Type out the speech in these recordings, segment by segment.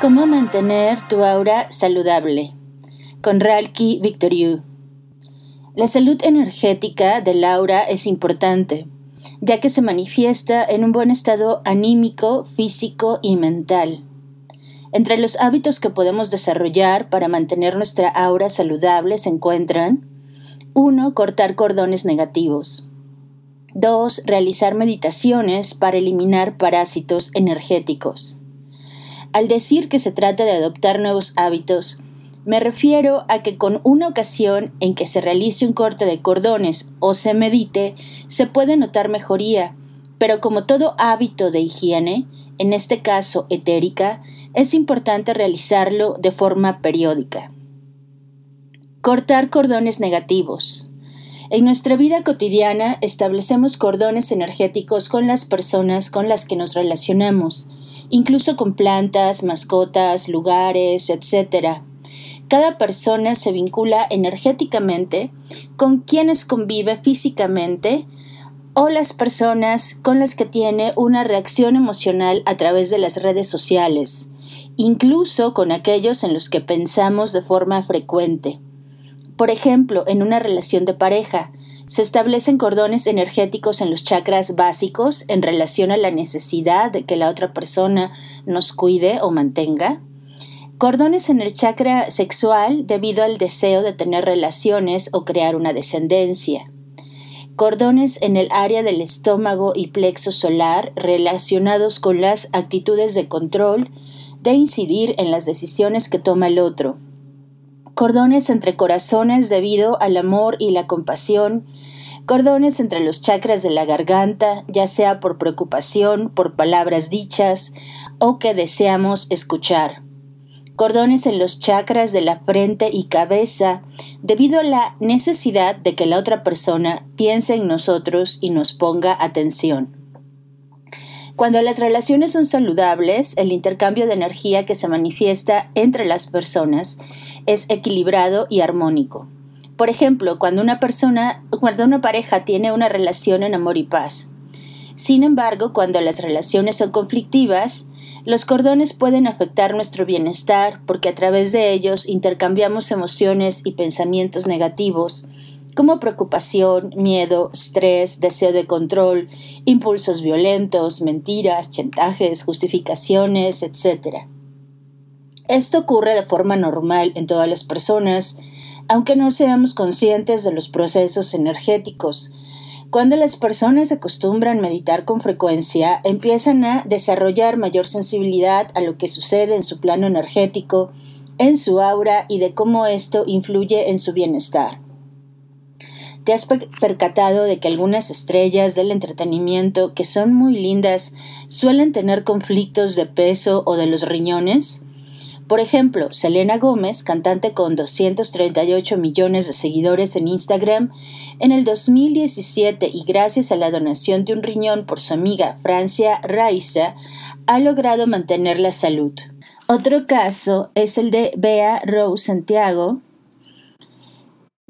¿Cómo mantener tu aura saludable? Con Ralki Victoriou. La salud energética del aura es importante, ya que se manifiesta en un buen estado anímico, físico y mental. Entre los hábitos que podemos desarrollar para mantener nuestra aura saludable se encuentran 1. Cortar cordones negativos. 2. Realizar meditaciones para eliminar parásitos energéticos. Al decir que se trata de adoptar nuevos hábitos, me refiero a que con una ocasión en que se realice un corte de cordones o se medite, se puede notar mejoría, pero como todo hábito de higiene, en este caso etérica, es importante realizarlo de forma periódica. Cortar cordones negativos. En nuestra vida cotidiana establecemos cordones energéticos con las personas con las que nos relacionamos, incluso con plantas, mascotas, lugares, etc. Cada persona se vincula energéticamente con quienes convive físicamente o las personas con las que tiene una reacción emocional a través de las redes sociales, incluso con aquellos en los que pensamos de forma frecuente. Por ejemplo, en una relación de pareja, se establecen cordones energéticos en los chakras básicos en relación a la necesidad de que la otra persona nos cuide o mantenga. Cordones en el chakra sexual debido al deseo de tener relaciones o crear una descendencia. Cordones en el área del estómago y plexo solar relacionados con las actitudes de control, de incidir en las decisiones que toma el otro cordones entre corazones debido al amor y la compasión, cordones entre los chakras de la garganta, ya sea por preocupación, por palabras dichas o que deseamos escuchar. Cordones en los chakras de la frente y cabeza debido a la necesidad de que la otra persona piense en nosotros y nos ponga atención. Cuando las relaciones son saludables, el intercambio de energía que se manifiesta entre las personas es equilibrado y armónico. Por ejemplo, cuando una persona, cuando una pareja tiene una relación en amor y paz. Sin embargo, cuando las relaciones son conflictivas, los cordones pueden afectar nuestro bienestar porque a través de ellos intercambiamos emociones y pensamientos negativos como preocupación, miedo, estrés, deseo de control, impulsos violentos, mentiras, chantajes, justificaciones, etc. Esto ocurre de forma normal en todas las personas, aunque no seamos conscientes de los procesos energéticos. Cuando las personas acostumbran meditar con frecuencia, empiezan a desarrollar mayor sensibilidad a lo que sucede en su plano energético, en su aura y de cómo esto influye en su bienestar. ¿Te has percatado de que algunas estrellas del entretenimiento, que son muy lindas, suelen tener conflictos de peso o de los riñones? Por ejemplo, Selena Gómez, cantante con 238 millones de seguidores en Instagram, en el 2017 y gracias a la donación de un riñón por su amiga Francia Raiza, ha logrado mantener la salud. Otro caso es el de Bea Rose Santiago,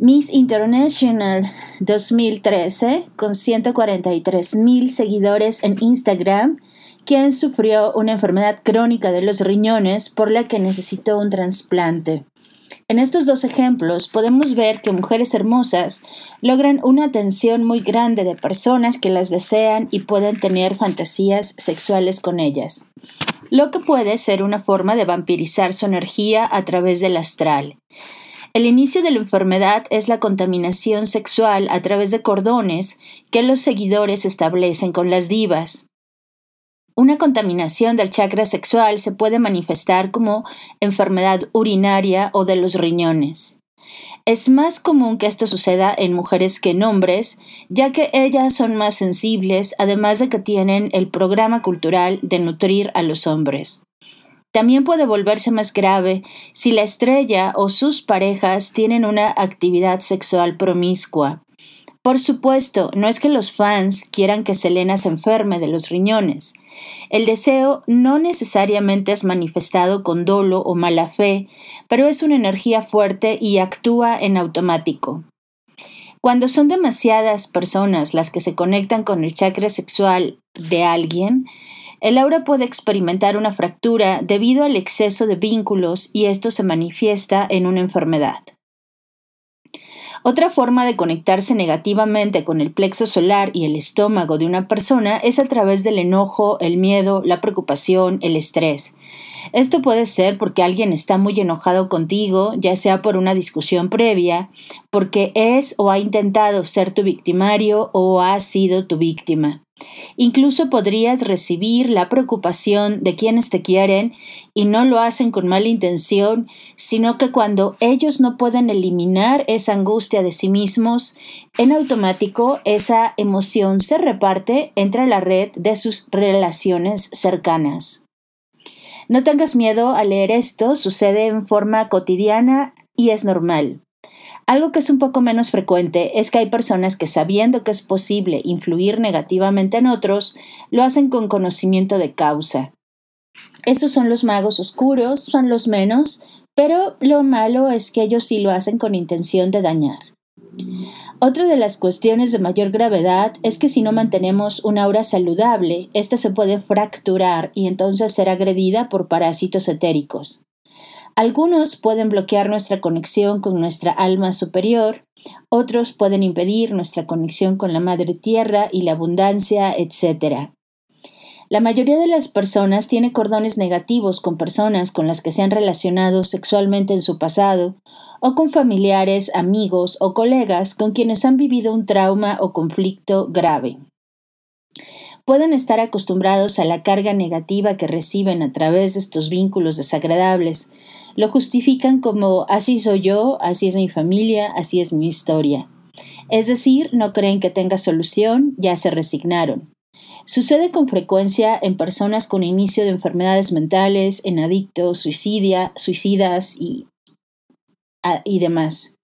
Miss International 2013, con 143 mil seguidores en Instagram, quien sufrió una enfermedad crónica de los riñones por la que necesitó un trasplante. En estos dos ejemplos podemos ver que mujeres hermosas logran una atención muy grande de personas que las desean y pueden tener fantasías sexuales con ellas, lo que puede ser una forma de vampirizar su energía a través del astral. El inicio de la enfermedad es la contaminación sexual a través de cordones que los seguidores establecen con las divas. Una contaminación del chakra sexual se puede manifestar como enfermedad urinaria o de los riñones. Es más común que esto suceda en mujeres que en hombres, ya que ellas son más sensibles, además de que tienen el programa cultural de nutrir a los hombres. También puede volverse más grave si la estrella o sus parejas tienen una actividad sexual promiscua. Por supuesto, no es que los fans quieran que Selena se enferme de los riñones. El deseo no necesariamente es manifestado con dolo o mala fe, pero es una energía fuerte y actúa en automático. Cuando son demasiadas personas las que se conectan con el chakra sexual de alguien, El aura puede experimentar una fractura debido al exceso de vínculos y esto se manifiesta en una enfermedad. Otra forma de conectarse negativamente con el plexo solar y el estómago de una persona es a través del enojo, el miedo, la preocupación, el estrés. Esto puede ser porque alguien está muy enojado contigo, ya sea por una discusión previa, porque es o ha intentado ser tu victimario o ha sido tu víctima. Incluso podrías recibir la preocupación de quienes te quieren y no lo hacen con mala intención, sino que cuando ellos no pueden eliminar esa angustia de sí mismos, en automático esa emoción se reparte entre la red de sus relaciones cercanas. No tengas miedo a leer esto, sucede en forma cotidiana y es normal. Algo que es un poco menos frecuente es que hay personas que sabiendo que es posible influir negativamente en otros, lo hacen con conocimiento de causa. Esos son los magos oscuros, son los menos, pero lo malo es que ellos sí lo hacen con intención de dañar. Otra de las cuestiones de mayor gravedad es que si no mantenemos una aura saludable, ésta se puede fracturar y entonces ser agredida por parásitos etéricos. Algunos pueden bloquear nuestra conexión con nuestra alma superior, otros pueden impedir nuestra conexión con la Madre Tierra y la abundancia, etc. La mayoría de las personas tiene cordones negativos con personas con las que se han relacionado sexualmente en su pasado, o con familiares, amigos o colegas con quienes han vivido un trauma o conflicto grave pueden estar acostumbrados a la carga negativa que reciben a través de estos vínculos desagradables. Lo justifican como así soy yo, así es mi familia, así es mi historia. Es decir, no creen que tenga solución, ya se resignaron. Sucede con frecuencia en personas con inicio de enfermedades mentales, en adictos, suicidia, suicidas y, y demás.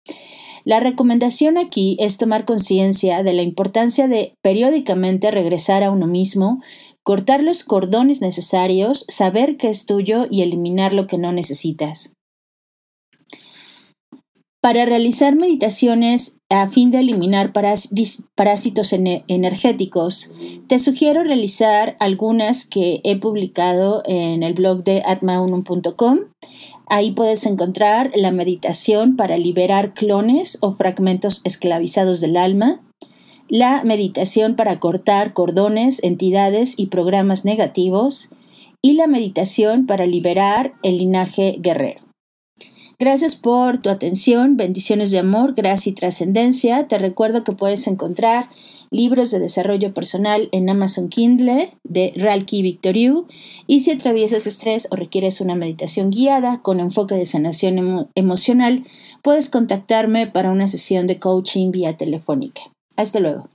La recomendación aquí es tomar conciencia de la importancia de periódicamente regresar a uno mismo, cortar los cordones necesarios, saber qué es tuyo y eliminar lo que no necesitas. Para realizar meditaciones a fin de eliminar parásitos energéticos, te sugiero realizar algunas que he publicado en el blog de atmaunum.com. Ahí puedes encontrar la meditación para liberar clones o fragmentos esclavizados del alma, la meditación para cortar cordones, entidades y programas negativos, y la meditación para liberar el linaje guerrero. Gracias por tu atención, bendiciones de amor, gracia y trascendencia. Te recuerdo que puedes encontrar libros de desarrollo personal en Amazon Kindle de Ralki Victoriu y si atraviesas estrés o requieres una meditación guiada con enfoque de sanación emocional, puedes contactarme para una sesión de coaching vía telefónica. Hasta luego.